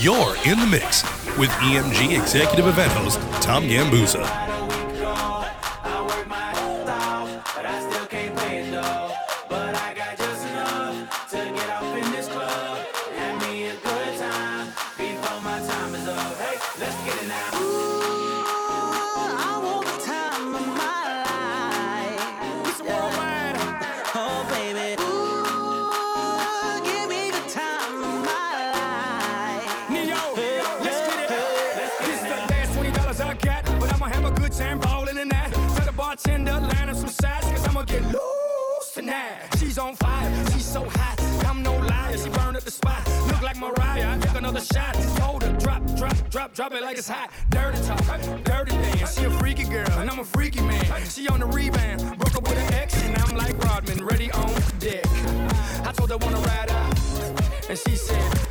You're in the mix with EMG executive event host Tom Gambuzza.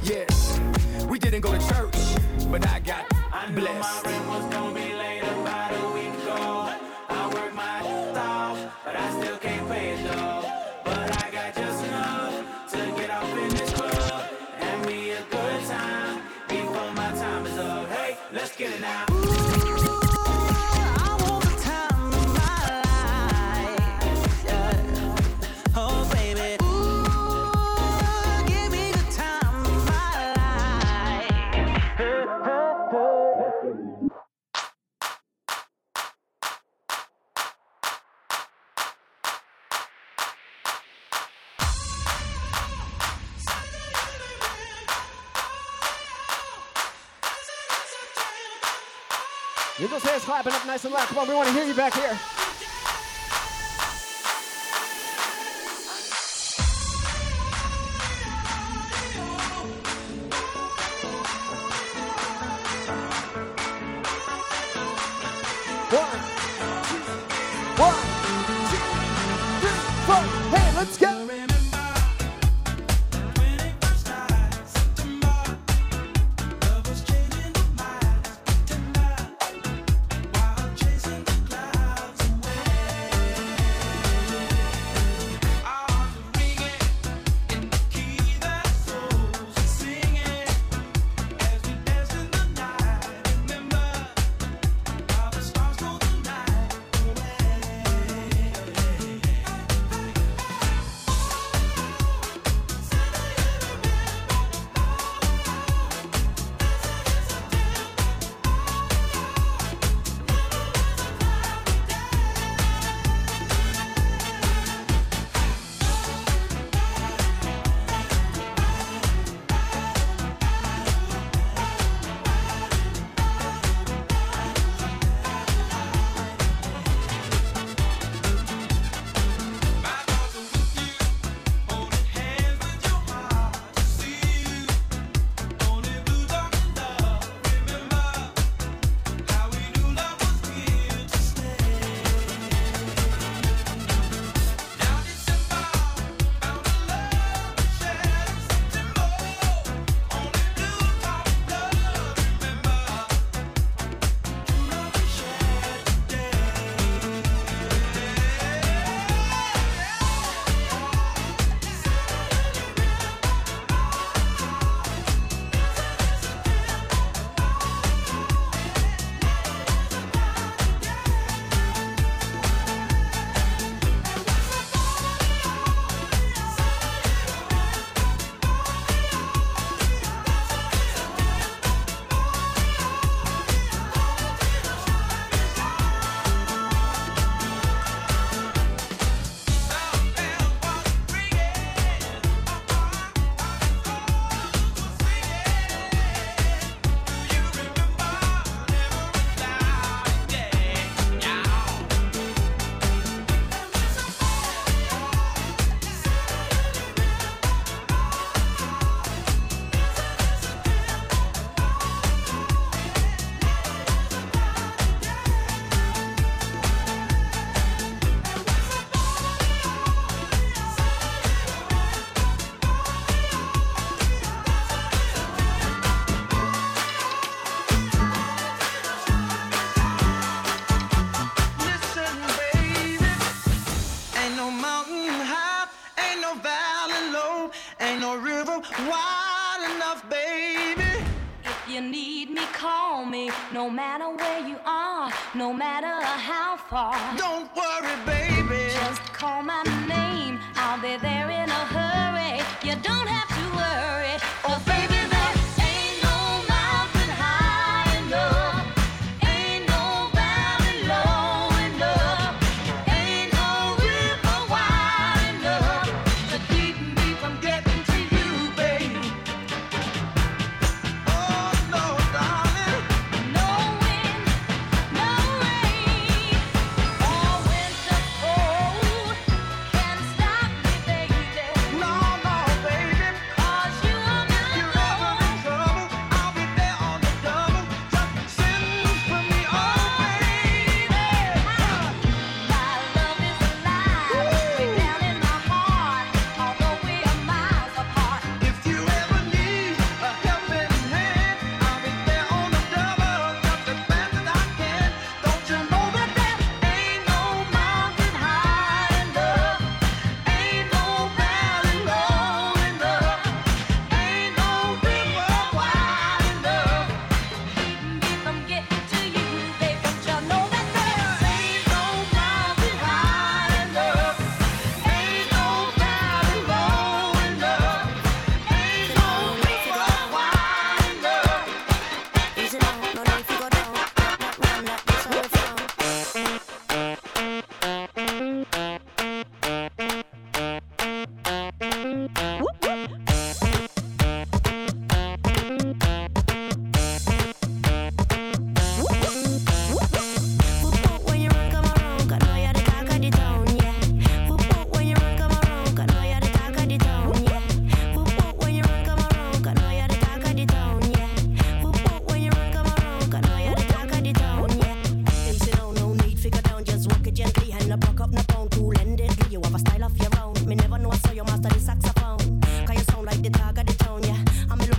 Yes, we didn't go to church, but I got I blessed. clap up nice and loud. Come on, we want to hear you back here. One, two, one, two, three, four. Hey, let's go. de, de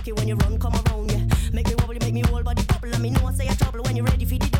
like it when you run, come around, yeah. Make me wobble, you make me whole body bubble. Let me know I say a trouble when you're ready for the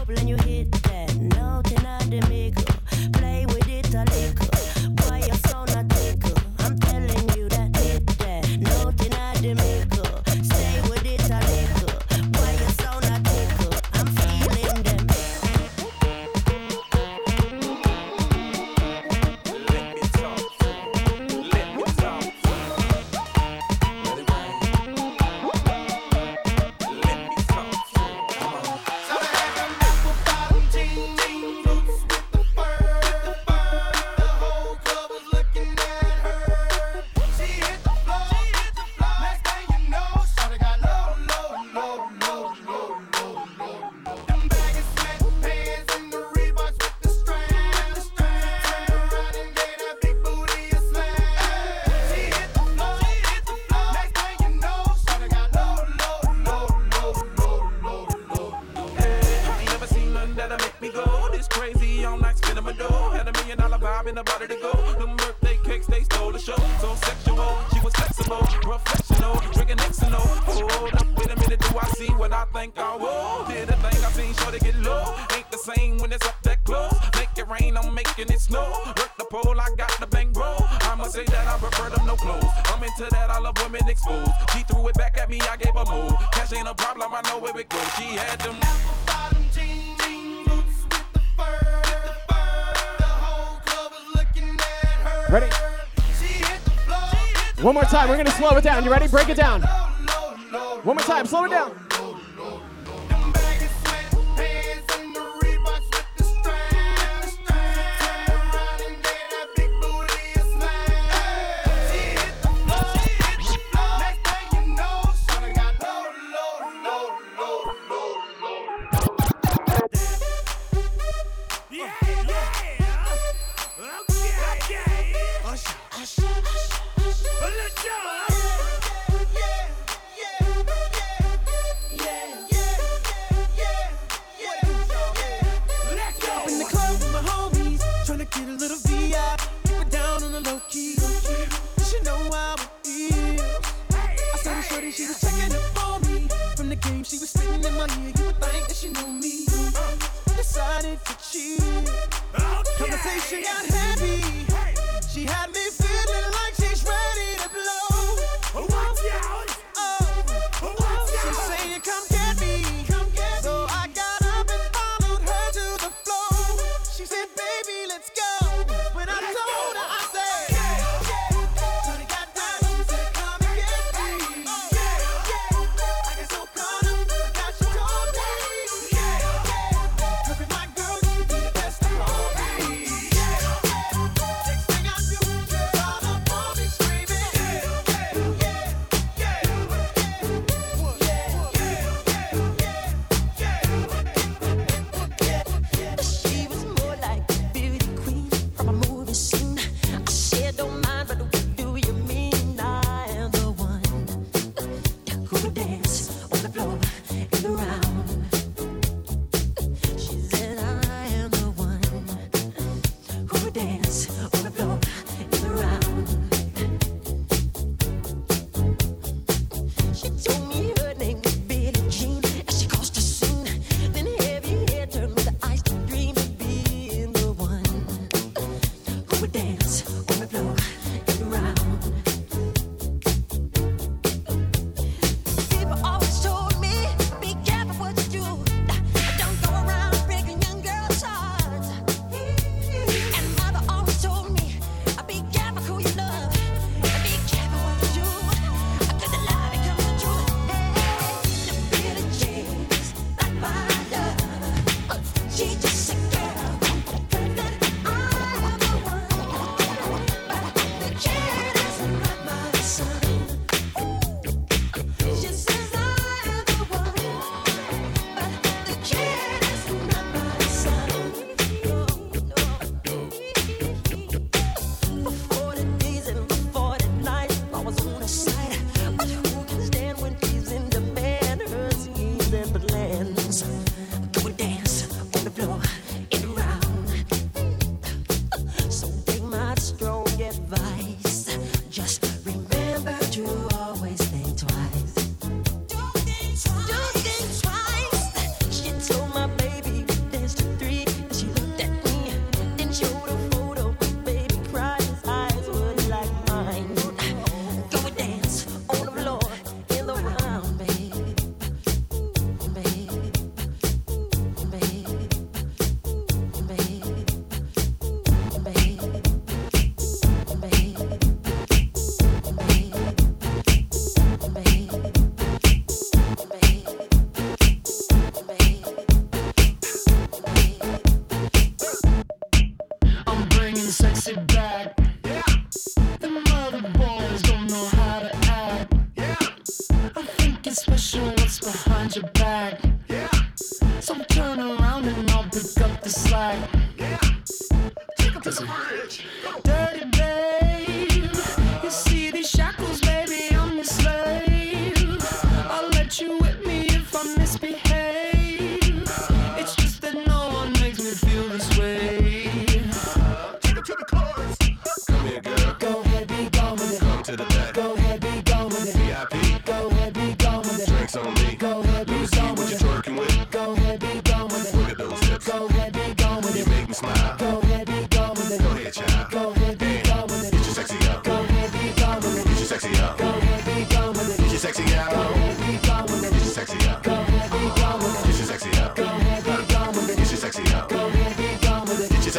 down like spinning my door. Had a million dollar vibe in the body to go. Them birthday cakes, they stole the show. So sexual, she was flexible, professional, drinking Xano. Hold up, wait a minute, do I see what I think I will? Did the thing I seen, sure to get low. Ain't the same when it's up that close. Make it rain, I'm making it snow. Work the pole, I got the bank roll. I'ma say that I prefer them no clothes. I'm into that, I love women exposed. She threw it back at me, I gave her more. Cash ain't a problem, I know where it goes. She had them apple bottom jeans. Ready? One more time. We're going to slow it down. You ready? Break it down. One more time. Slow it down.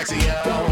Sexy up.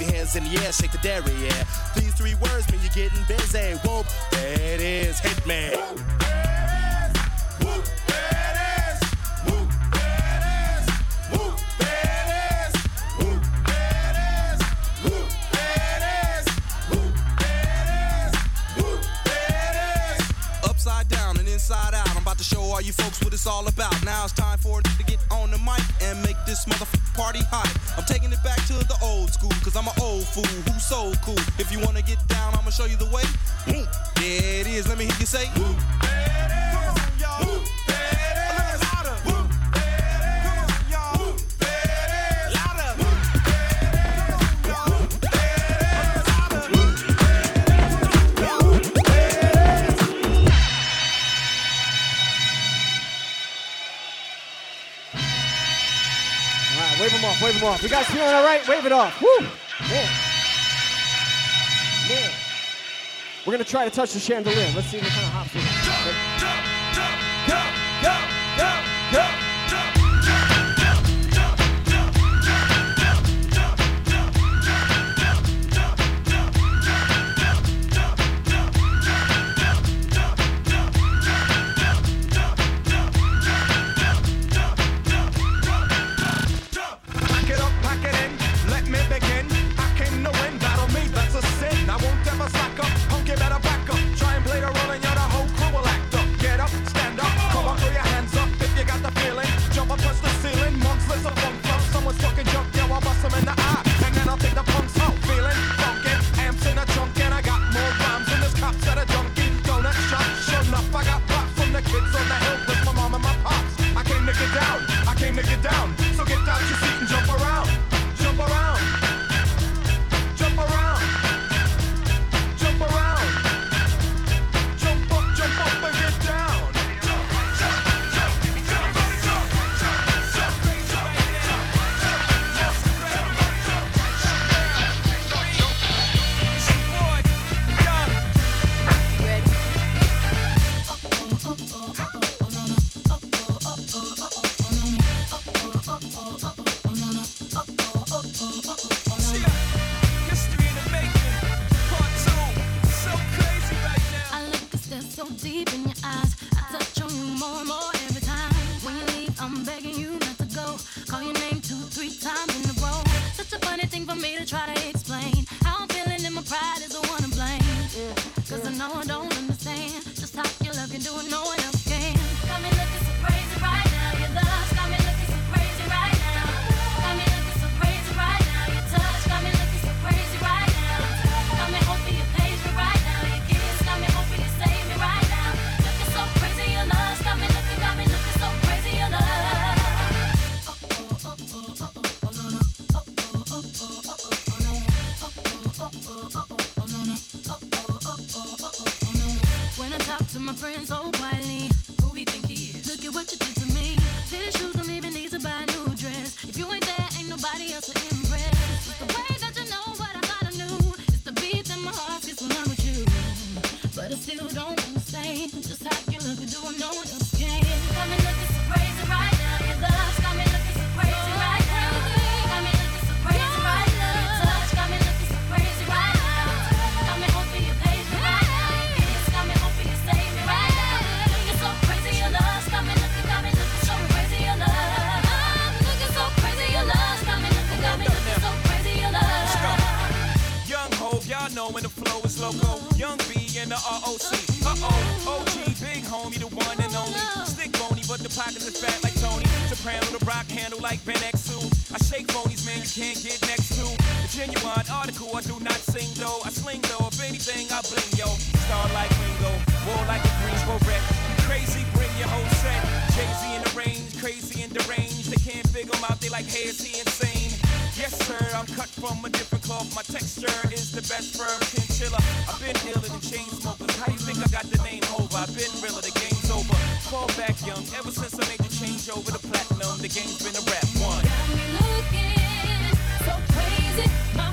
wave your hands in the air, shake the dairy, yeah. These three words mean you're getting busy. Whoop, that is Hitman. Whoop, that is, whoop, that is. inside out. I'm about to show all you folks what it's all about. Now it's time for it to get on the mic and make this motherfucking party hot fool who's so cool. If you wanna get down, I'ma show you the way. Boom. There it is. Let me hear you say. Woo. Wave them off. You guys feeling all right? Wave it off. Woo! We're going to try to touch the chandelier. Let's see what kind of hops we got. block handle like Ben Exu. I shake ponies, man, you can't get next to. A genuine article, I do not sing though. I sling though, if anything, I bling yo. Star like Ringo, war like a Greensboro wreck. Crazy, bring your whole set. Jay Z in the range, crazy in the range. They can't figure him out, they like, hey, is he insane? Yes, sir, I'm cut from a different cloth. My texture is the best firm chinchilla. I've been dealing in chain smokers. How you think I got the name over? I've been realer, the game's over. Fall back young, ever since I made range over the platinum. The game's been a rap one. Got me looking so crazy. My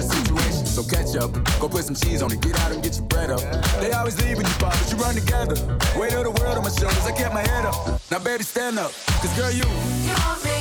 situation. So catch up, go put some cheese on it, get out and get your bread up. They always leaving you, Bob, but you run together. Weight of the world on my shoulders, I kept my head up. Now, baby, stand up, cause girl, you.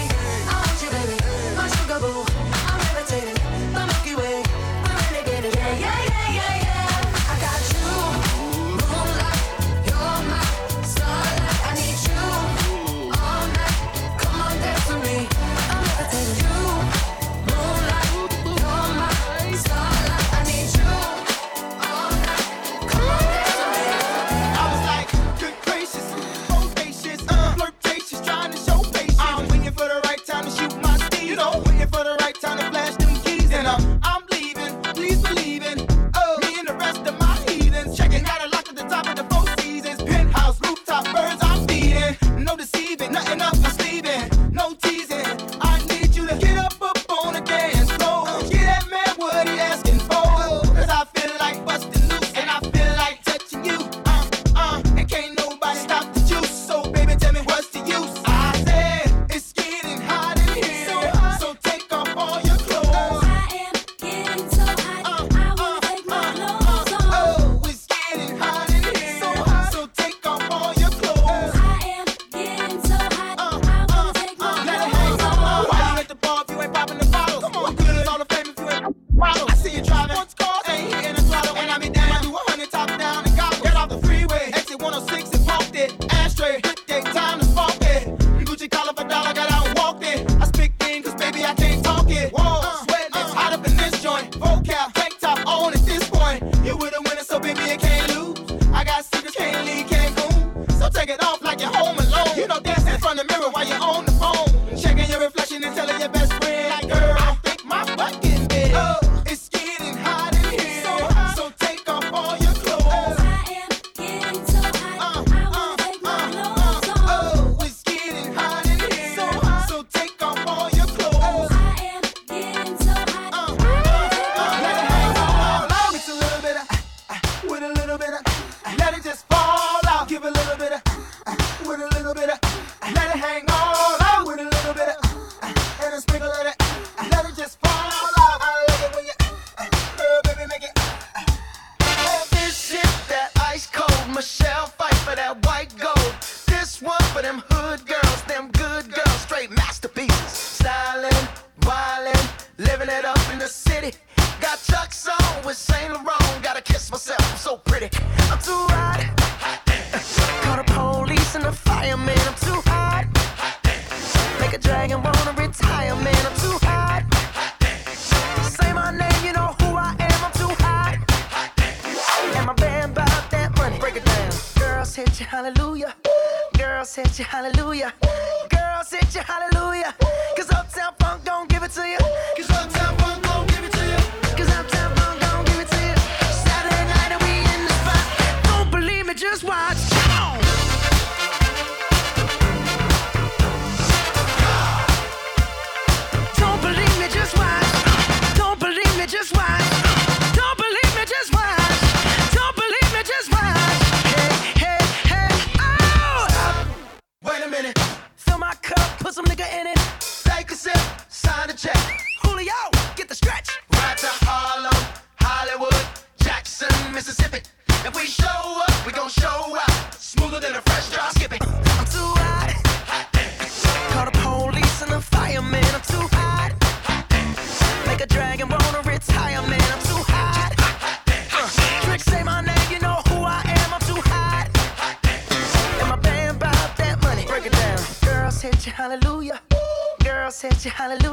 hallelujah. Cause Uptown Funk don't give it to you.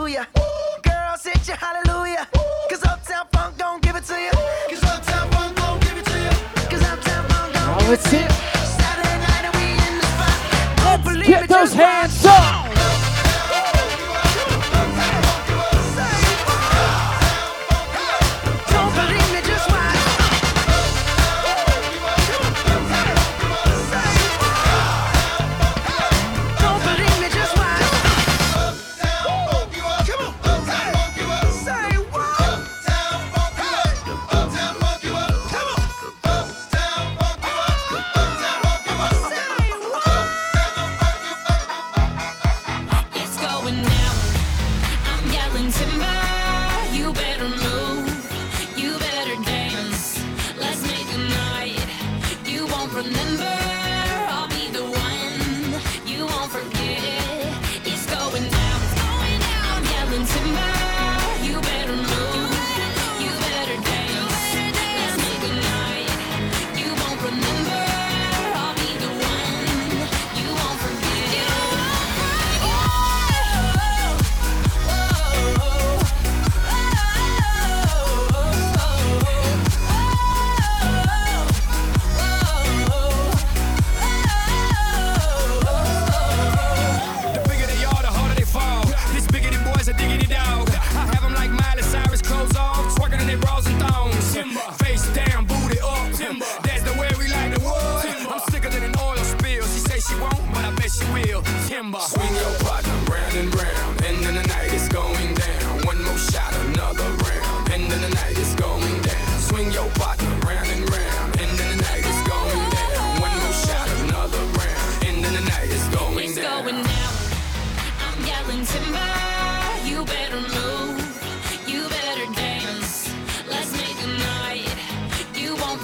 hallelujah. Ooh, girl, sit your hallelujah. Cause Uptown Funk don't give it to you. Cause Uptown Funk don't give it to you. Cause Uptown Funk don't give it to you. Saturday night and we in the spot. Don't believe it, those hands.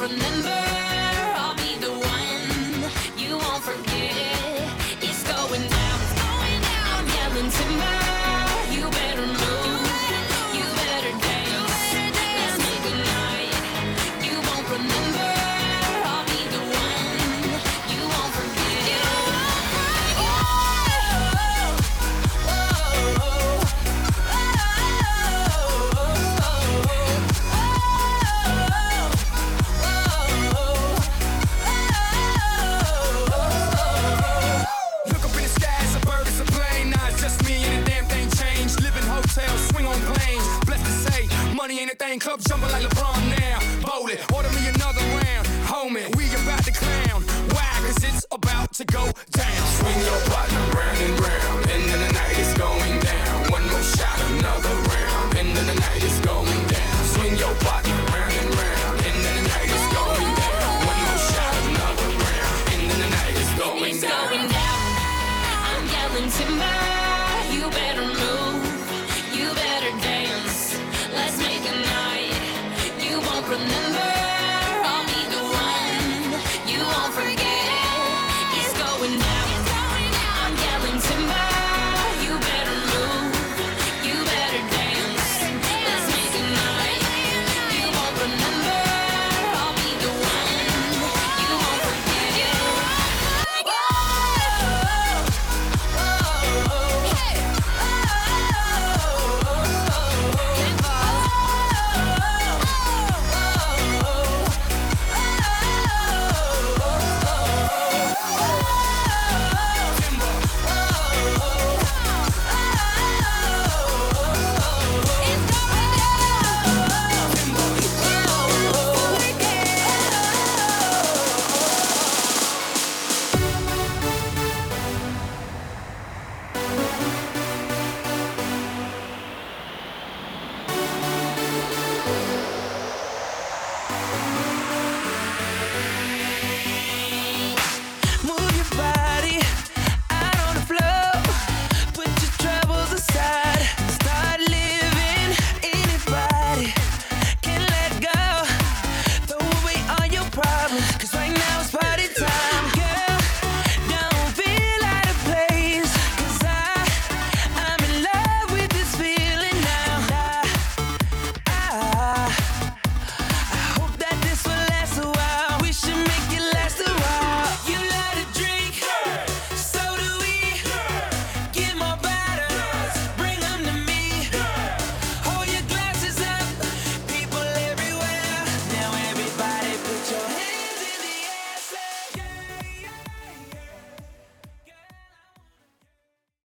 Remember.